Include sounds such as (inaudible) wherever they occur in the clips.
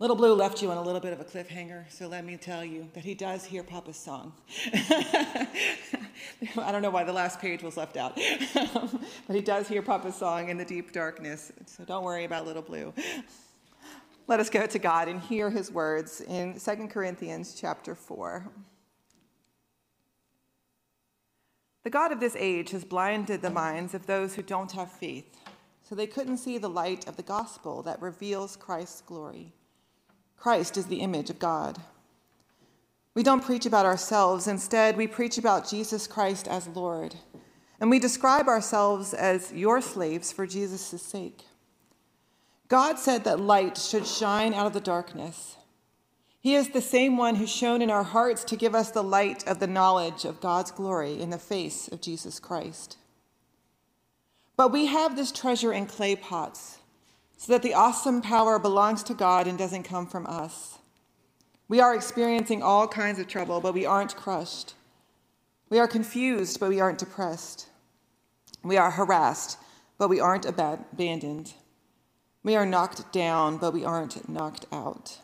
Little Blue left you on a little bit of a cliffhanger, so let me tell you that he does hear Papa's song. (laughs) I don't know why the last page was left out, (laughs) but he does hear Papa's song in the deep darkness, so don't worry about Little Blue. Let us go to God and hear his words in 2 Corinthians chapter 4. The God of this age has blinded the minds of those who don't have faith, so they couldn't see the light of the gospel that reveals Christ's glory. Christ is the image of God. We don't preach about ourselves. Instead, we preach about Jesus Christ as Lord. And we describe ourselves as your slaves for Jesus' sake. God said that light should shine out of the darkness. He is the same one who shone in our hearts to give us the light of the knowledge of God's glory in the face of Jesus Christ. But we have this treasure in clay pots so that the awesome power belongs to God and doesn't come from us. We are experiencing all kinds of trouble, but we aren't crushed. We are confused, but we aren't depressed. We are harassed, but we aren't abandoned. We are knocked down, but we aren't knocked out.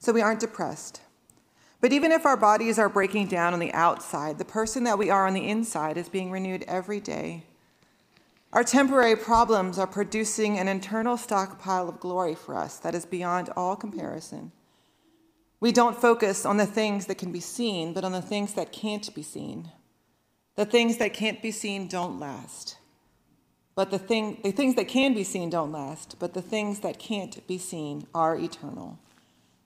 So we aren't depressed. But even if our bodies are breaking down on the outside, the person that we are on the inside is being renewed every day. Our temporary problems are producing an internal stockpile of glory for us that is beyond all comparison. We don't focus on the things that can be seen, but on the things that can't be seen. The things that can't be seen don't last. But the, thing, the things that can be seen don't last, but the things that can't be seen are eternal.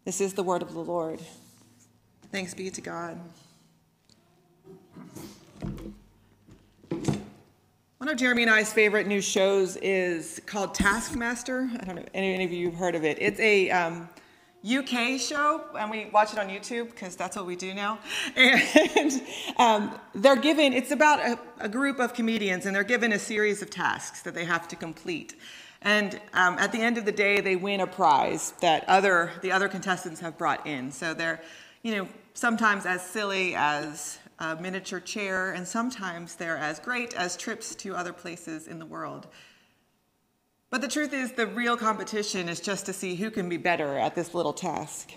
This is the word of the Lord. Thanks be to God. One of Jeremy and I's favorite new shows is called Taskmaster. I don't know if any of you have heard of it. It's a um, UK show, and we watch it on YouTube because that's what we do now. (laughs) And um, they're given, it's about a, a, group of comedians, and they're given a series of tasks that they have to complete. And um, at the end of the day, they win a prize that other, the other contestants have brought in. So they're you know, sometimes as silly as a miniature chair, and sometimes they're as great as trips to other places in the world. But the truth is, the real competition is just to see who can be better at this little task.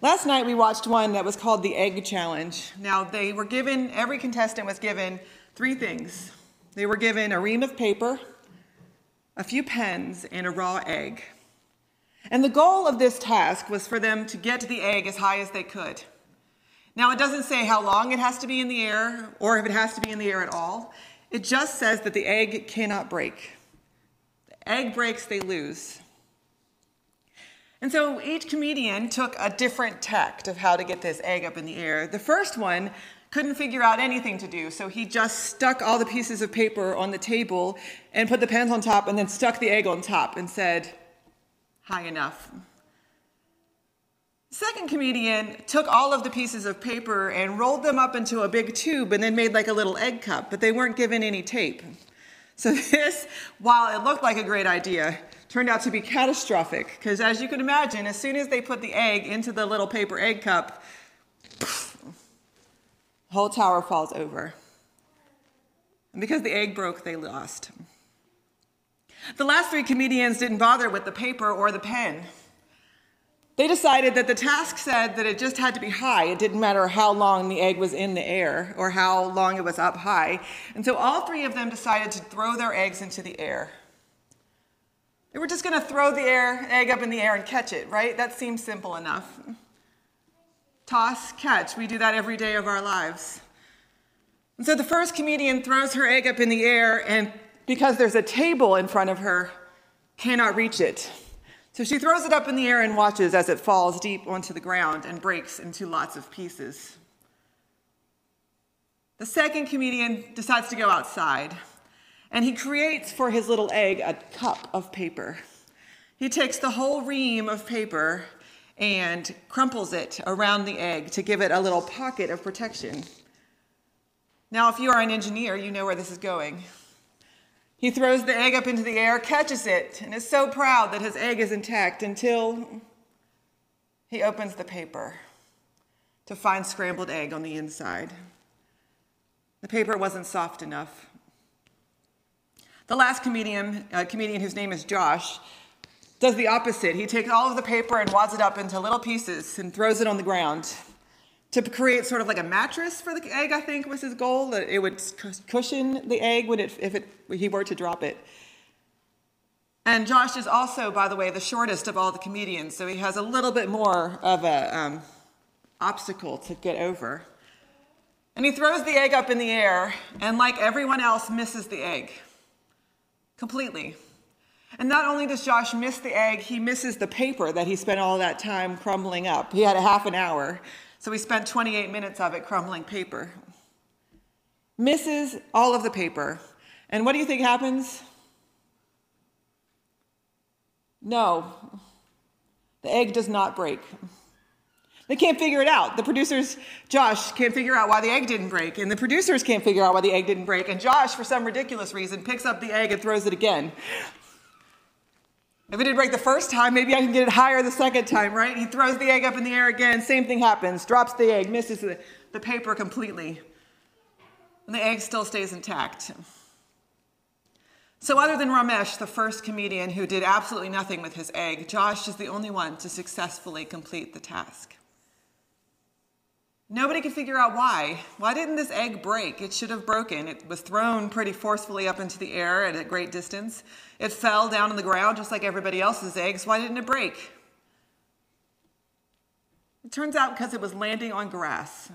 Last night we watched one that was called the Egg Challenge. Now, they were given, every contestant was given three things. They were given a ream of paper, a few pens, and a raw egg. And the goal of this task was for them to get the egg as high as they could. Now, it doesn't say how long it has to be in the air or if it has to be in the air at all. It just says that the egg cannot break. The egg breaks, they lose. And so each comedian took a different tact of how to get this egg up in the air. The first one couldn't figure out anything to do, so he just stuck all the pieces of paper on the table and put the pens on top and then stuck the egg on top and said, high enough. Second comedian took all of the pieces of paper and rolled them up into a big tube and then made like a little egg cup, but they weren't given any tape. So (laughs) this, while it looked like a great idea, turned out to be catastrophic because as you can imagine, as soon as they put the egg into the little paper egg cup, the whole tower falls over. And because the egg broke, they lost. The last three comedians didn't bother with the paper or the pen. They decided that the task said that it just had to be high. It didn't matter how long the egg was in the air or how long it was up high. And so all three of them decided to throw their eggs into the air. They were just going to throw the air, egg up in the air and catch it, right? That seems simple enough. Toss, catch. We do that every day of our lives. And so the first comedian throws her egg up in the air and because there's a table in front of her, cannot reach it. So she throws it up in the air and watches as it falls deep onto the ground and breaks into lots of pieces. The second comedian decides to go outside and he creates for his little egg a cup of paper. He takes the whole ream of paper and crumples it around the egg to give it a little pocket of protection. Now, if you are an engineer, you know where this is going. He throws the egg up into the air, catches it, and is so proud that his egg is intact until he opens the paper to find scrambled egg on the inside. The paper wasn't soft enough. The last comedian, a comedian whose name is Josh, does the opposite. He takes all of the paper and wads it up into little pieces and throws it on the ground to create sort of like a mattress for the egg. I think was his goal that it would cushion the egg when it, if it, he were to drop it. And Josh is also, by the way, the shortest of all the comedians, so he has a little bit more of a um, obstacle to get over. And he throws the egg up in the air, and like everyone else, misses the egg completely. And not only does Josh miss the egg, he misses the paper that he spent all that time crumbling up. He had a half an hour, so we spent 28 minutes of it crumbling paper. Misses all of the paper. And what do you think happens? No, the egg does not break. They can't figure it out. The producers, Josh, can't figure out why the egg didn't break, and the producers can't figure out why the egg didn't break. And Josh, for some ridiculous reason, picks up the egg and throws it again. If it didn't break the first time, maybe I can get it higher the second time, right? He throws the egg up in the air again, same thing happens, drops the egg, misses the, the paper completely. And the egg still stays intact. So, other than Romesh, the first comedian who did absolutely nothing with his egg, Josh is the only one to successfully complete the task. Nobody could figure out why. Why didn't this egg break? It should have broken. It was thrown pretty forcefully up into the air at a great distance. It fell down on the ground just like everybody else's eggs. Why didn't it break? It turns out because it was landing on grass.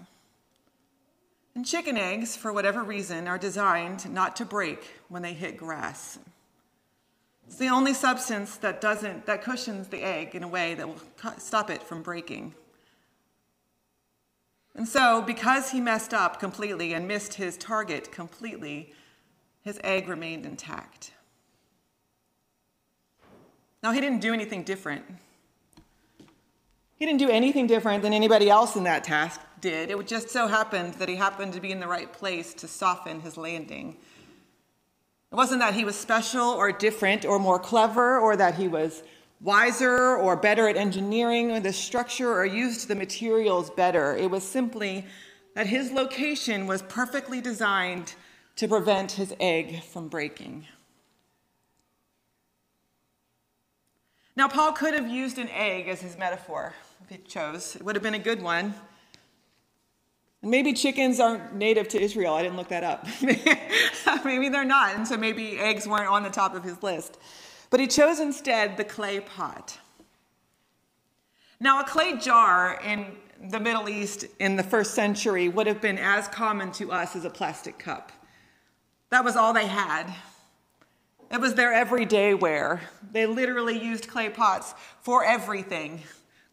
And chicken eggs, for whatever reason, are designed not to break when they hit grass. It's the only substance that doesn't that cushions the egg in a way that will stop it from breaking. And so, because he messed up completely and missed his target completely, his egg remained intact. Now, he didn't do anything different. He didn't do anything different than anybody else in that task did. It just so happened that he happened to be in the right place to soften his landing. It wasn't that he was special or different or more clever or that he was wiser or better at engineering the structure or used the materials better. It was simply that his location was perfectly designed to prevent his egg from breaking. Now, Paul could have used an egg as his metaphor if he chose. It would have been a good one. And maybe chickens aren't native to Israel. I didn't look that up. (laughs) maybe they're not, and so maybe eggs weren't on the top of his list. But he chose instead the clay pot. Now, a clay jar in the Middle East in the first century would have been as common to us as a plastic cup. That was all they had. It was their everyday wear. They literally used clay pots for everything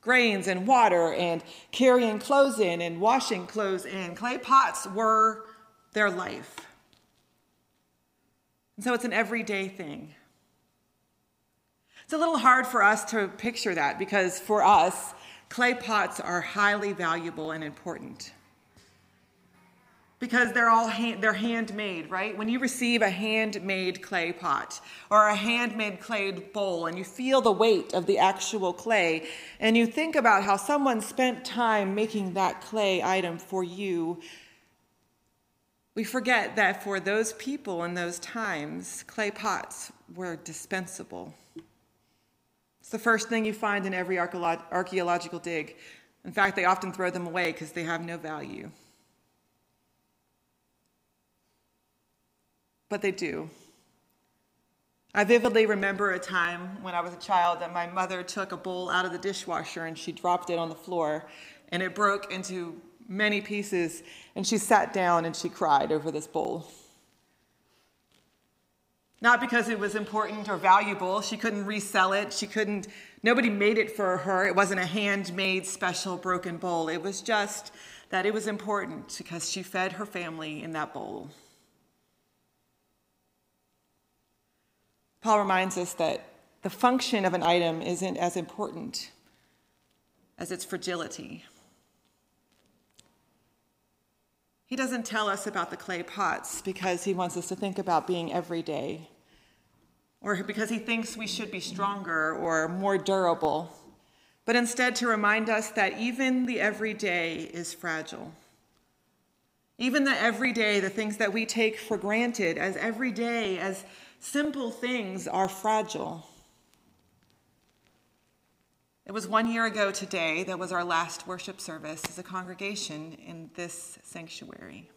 grains and water and carrying clothes in and washing clothes in. Clay pots were their life. And so it's an everyday thing. It's a little hard for us to picture that because for us, clay pots are highly valuable and important. Because they're all hand, they're handmade, right? When you receive a handmade clay pot or a handmade clay bowl and you feel the weight of the actual clay and you think about how someone spent time making that clay item for you, we forget that for those people in those times, clay pots were dispensable. It's the first thing you find in every archaeological dig. In fact, they often throw them away because they have no value. But they do. I vividly remember a time when I was a child that my mother took a bowl out of the dishwasher and she dropped it on the floor and it broke into many pieces and she sat down and she cried over this bowl. Not because it was important or valuable. She couldn't resell it. She couldn't, nobody made it for her. It wasn't a handmade special broken bowl. It was just that it was important because she fed her family in that bowl. Paul reminds us that the function of an item isn't as important as its fragility. He doesn't tell us about the clay pots because he wants us to think about being everyday, or because he thinks we should be stronger or more durable, but instead to remind us that even the everyday is fragile. Even the everyday, the things that we take for granted as everyday, as simple things, are fragile. It was one year ago today that was our last worship service as a congregation in this sanctuary.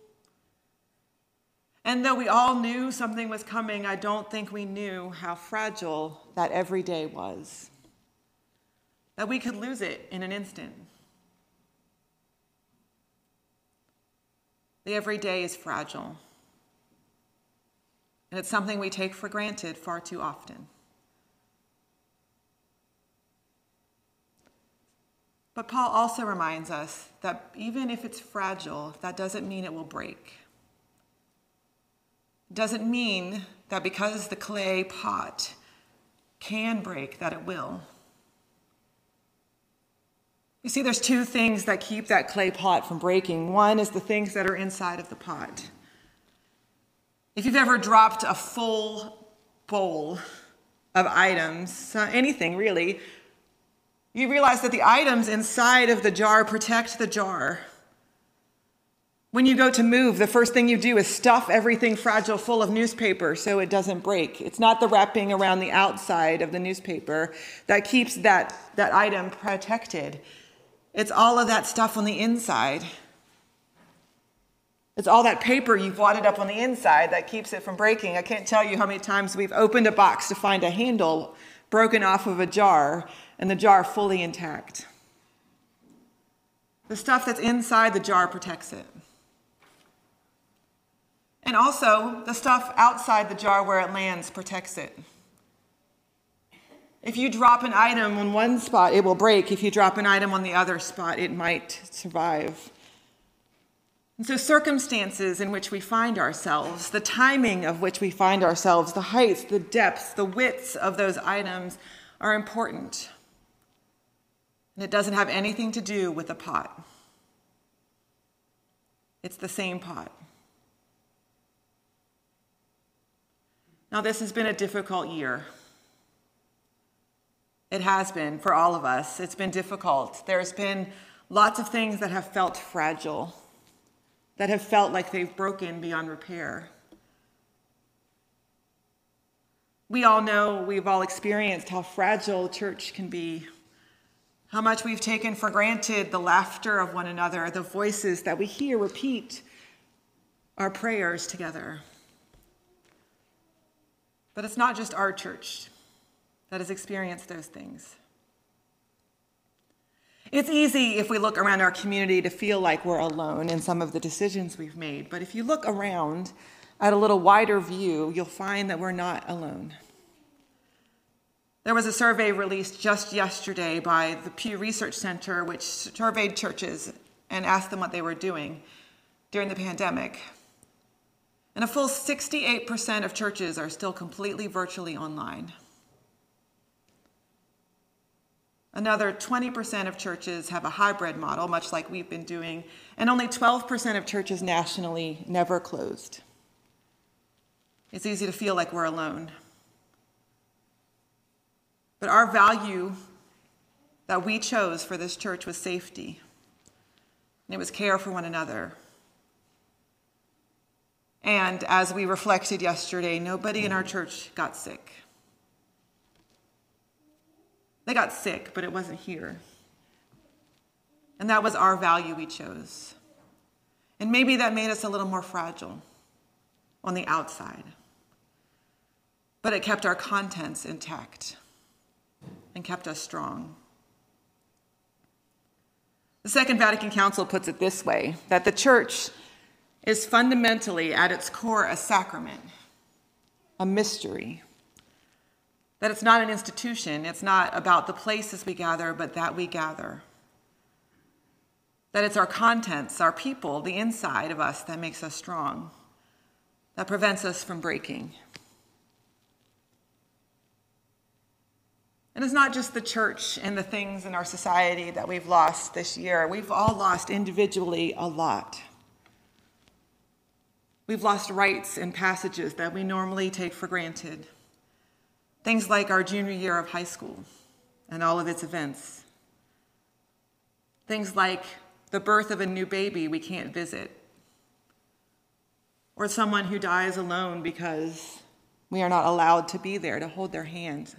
And though we all knew something was coming, I don't think we knew how fragile that every day was. That we could lose it in an instant. The everyday is fragile. And it's something we take for granted far too often. But Paul also reminds us that even if it's fragile, that doesn't mean it will break. Doesn't mean that because the clay pot can break, that it will. You see, there's two things that keep that clay pot from breaking. One is the things that are inside of the pot. If you've ever dropped a full bowl of items, uh, anything really, you realize that the items inside of the jar protect the jar. When you go to move, the first thing you do is stuff everything fragile full of newspaper so it doesn't break. It's not the wrapping around the outside of the newspaper that keeps that, that item protected. It's all of that stuff on the inside. It's all that paper you've wadded up on the inside that keeps it from breaking. I can't tell you how many times we've opened a box to find a handle broken off of a jar and the jar fully intact. The stuff that's inside the jar protects it. And also, the stuff outside the jar where it lands protects it. If you drop an item on one spot, it will break. If you drop an item on the other spot, it might survive. And so, circumstances in which we find ourselves, the timing of which we find ourselves, the heights, the depths, the widths of those items are important. And it doesn't have anything to do with the pot, it's the same pot. Now, this has been a difficult year. It has been for all of us. It's been difficult. There's been lots of things that have felt fragile, that have felt like they've broken beyond repair. We all know, we've all experienced how fragile church can be, how much we've taken for granted the laughter of one another, the voices that we hear repeat our prayers together. But it's not just our church that has experienced those things. It's easy if we look around our community to feel like we're alone in some of the decisions we've made, but if you look around at a little wider view, you'll find that we're not alone. There was a survey released just yesterday by the Pew Research Center, which surveyed churches and asked them what they were doing during the pandemic. And a full 68% of churches are still completely virtually online. Another 20% of churches have a hybrid model, much like we've been doing, and only 12% of churches nationally never closed. It's easy to feel like we're alone. But our value that we chose for this church was safety, and it was care for one another. And as we reflected yesterday, nobody in our church got sick. They got sick, but it wasn't here. And that was our value we chose. And maybe that made us a little more fragile on the outside. But it kept our contents intact and kept us strong. The Second Vatican Council puts it this way that the church is fundamentally, at its core, a sacrament, a mystery that it's not an institution, it's not about the places we gather, but that we gather. That it's our contents, our people, the inside of us that makes us strong, that prevents us from breaking. And it's not just the church and the things in our society that we've lost this year. We've all lost individually a lot. We've lost rites and passages that we normally take for granted. Things like our junior year of high school and all of its events. Things like the birth of a new baby we can't visit or someone who dies alone because we are not allowed to be there to hold their hand.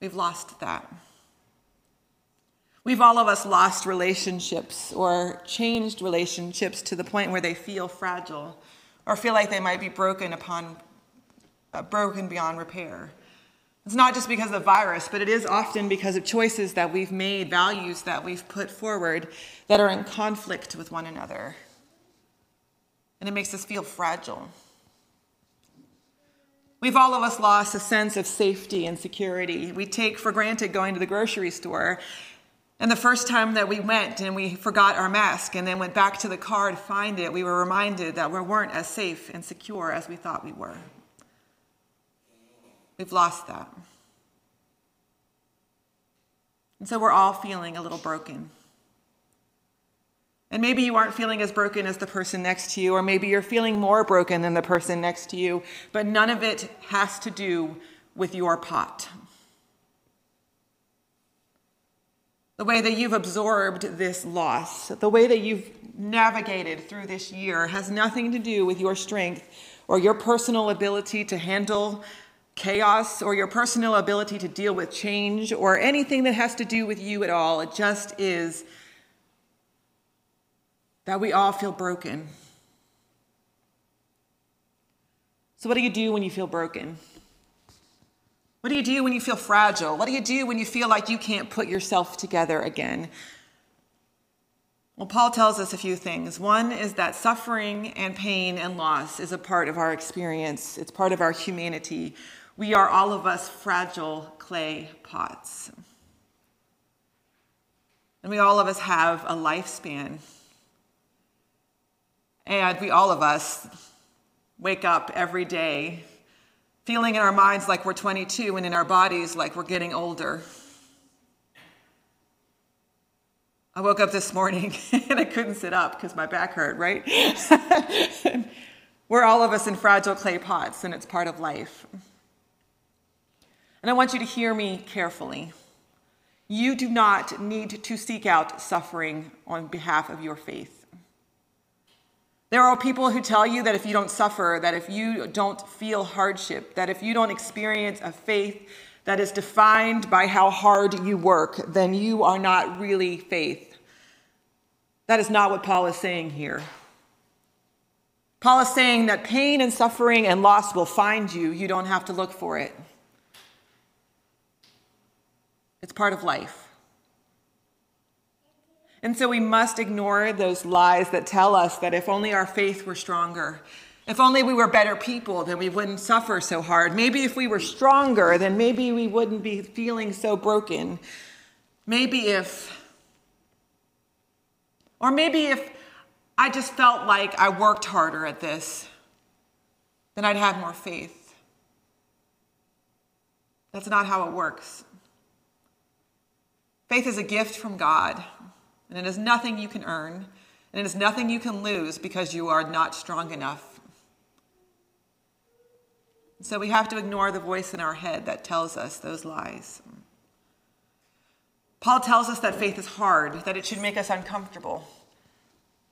We've lost that. We've all of us lost relationships or changed relationships to the point where they feel fragile or feel like they might be broken upon uh, broken beyond repair. It's not just because of the virus, but it is often because of choices that we've made, values that we've put forward that are in conflict with one another. And it makes us feel fragile. We've all of us lost a sense of safety and security. We take for granted going to the grocery store. And the first time that we went and we forgot our mask and then went back to the car to find it, we were reminded that we weren't as safe and secure as we thought we were. We've lost that. And so we're all feeling a little broken. And maybe you aren't feeling as broken as the person next to you, or maybe you're feeling more broken than the person next to you, but none of it has to do with your pot. The way that you've absorbed this loss, the way that you've navigated through this year has nothing to do with your strength or your personal ability to handle chaos or your personal ability to deal with change or anything that has to do with you at all. It just is that we all feel broken. So, what do you do when you feel broken? What do you do when you feel fragile? What do you do when you feel like you can't put yourself together again? Well, Paul tells us a few things. One is that suffering and pain and loss is a part of our experience, it's part of our humanity. We are all of us fragile clay pots. And we all of us have a lifespan. And we all of us wake up every day feeling in our minds like we're 22 and in our bodies like we're getting older. I woke up this morning (laughs) and I couldn't sit up because my back hurt, right? (laughs) we're all of us in fragile clay pots, and it's part of life. And I want you to hear me carefully. You do not need to seek out suffering on behalf of your faith. There are people who tell you that if you don't suffer, that if you don't feel hardship, that if you don't experience a faith that is defined by how hard you work, then you are not really faith. That is not what Paul is saying here. Paul is saying that pain and suffering and loss will find you. You don't have to look for it. It's part of life. And so we must ignore those lies that tell us that if only our faith were stronger, if only we were better people, then we wouldn't suffer so hard. Maybe if we were stronger, then maybe we wouldn't be feeling so broken. Maybe if, or maybe if I just felt like I worked harder at this, then I'd have more faith. That's not how it works. Faith is a gift from God, and it is nothing you can earn, and it is nothing you can lose because you are not strong enough. So we have to ignore the voice in our head that tells us those lies. Paul tells us that faith is hard, that it should make us uncomfortable.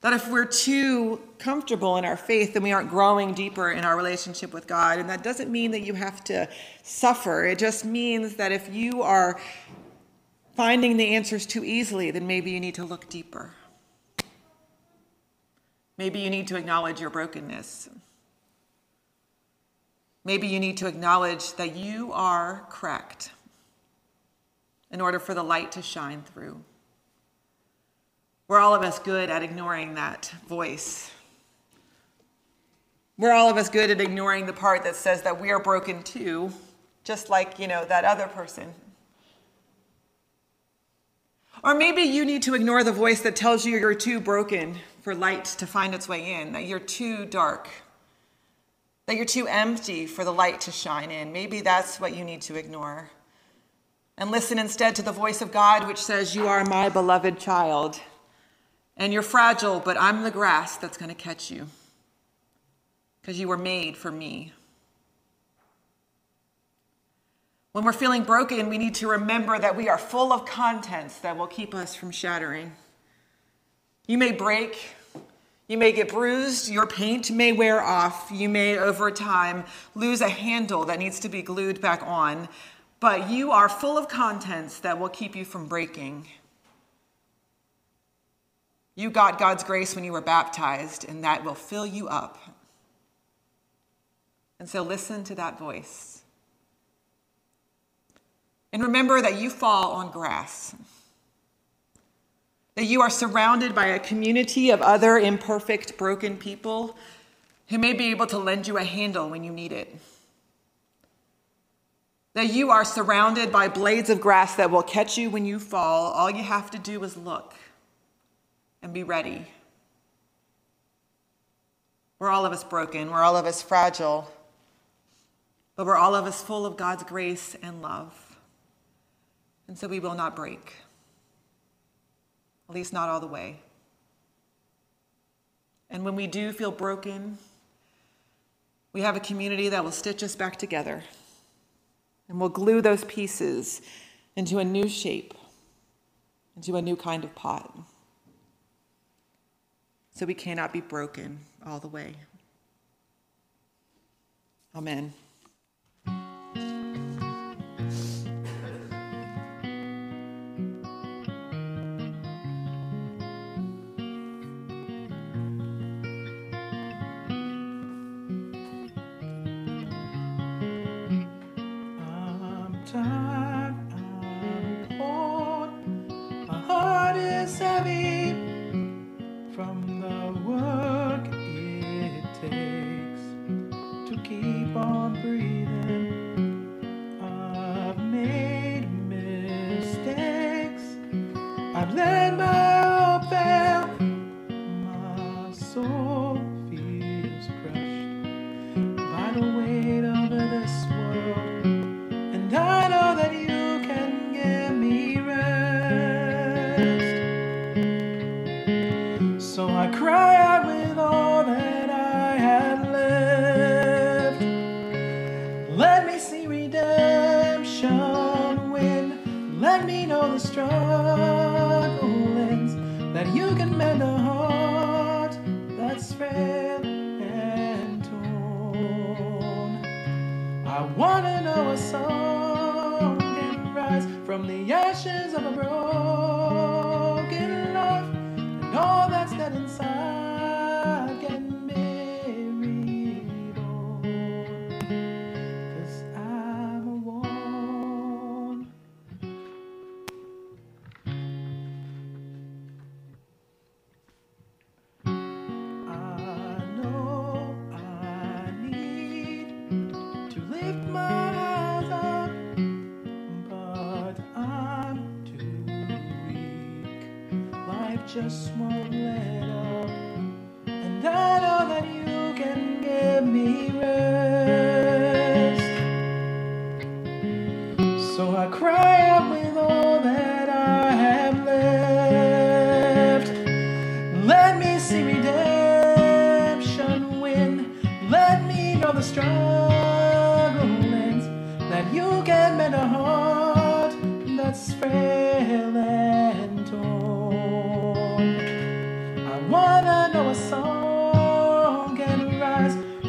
That if we're too comfortable in our faith, then we aren't growing deeper in our relationship with God. And that doesn't mean that you have to suffer. It just means that if you are finding the answers too easily, then maybe you need to look deeper. Maybe you need to acknowledge your brokenness. Maybe you need to acknowledge that you are cracked in order for the light to shine through. We're all of us good at ignoring that voice. We're all of us good at ignoring the part that says that we are broken too, just like, you know, that other person or maybe you need to ignore the voice that tells you you're too broken for light to find its way in, that you're too dark, that you're too empty for the light to shine in. Maybe that's what you need to ignore. And listen instead to the voice of God, which says, You are my beloved child. And you're fragile, but I'm the grass that's going to catch you because you were made for me. When we're feeling broken, we need to remember that we are full of contents that will keep us from shattering. You may break, You may get bruised, your paint may wear off, you may over time lose a handle that needs to be glued back on, but you are full of contents that will keep you from breaking. You got God's grace when you were baptized, and that will fill you up. And so listen to that voice. And remember that you fall on grass, that you are surrounded by a community of other imperfect, broken people who may be able to lend you a handle when you need it. That you are surrounded by blades of grass that will catch you when you fall. All you have to do is look and be ready. We're all of us broken, we're all of us fragile, but we're all of us full of God's grace and love. And so we will not break, at least not all the way. And when we do feel broken, we have a community that will stitch us back together and will glue those pieces into a new shape, into a new kind of pot so we cannot be broken all the way. Amen. cold. My heart is heavy. ashes of a broken just won't let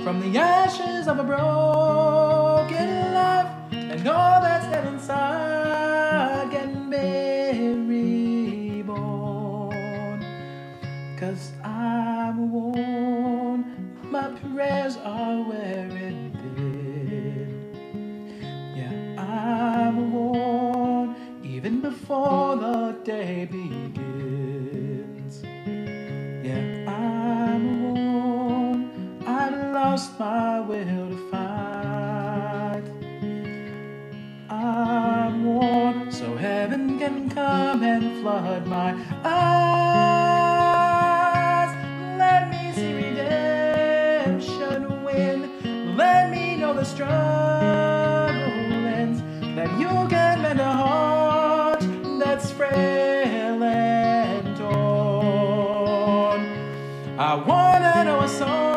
from the ashes of a broken life, and all that's dead inside be reborn. Cause I'm worn, my prayers are wearing thin. Yeah, I'm worn even before the day begins. Lost my will to fight. I'm worn so heaven can come and flood my eyes. Let me see redemption win. Let me know the struggle ends. That you can mend a heart that's frail and torn. I wanna know a song.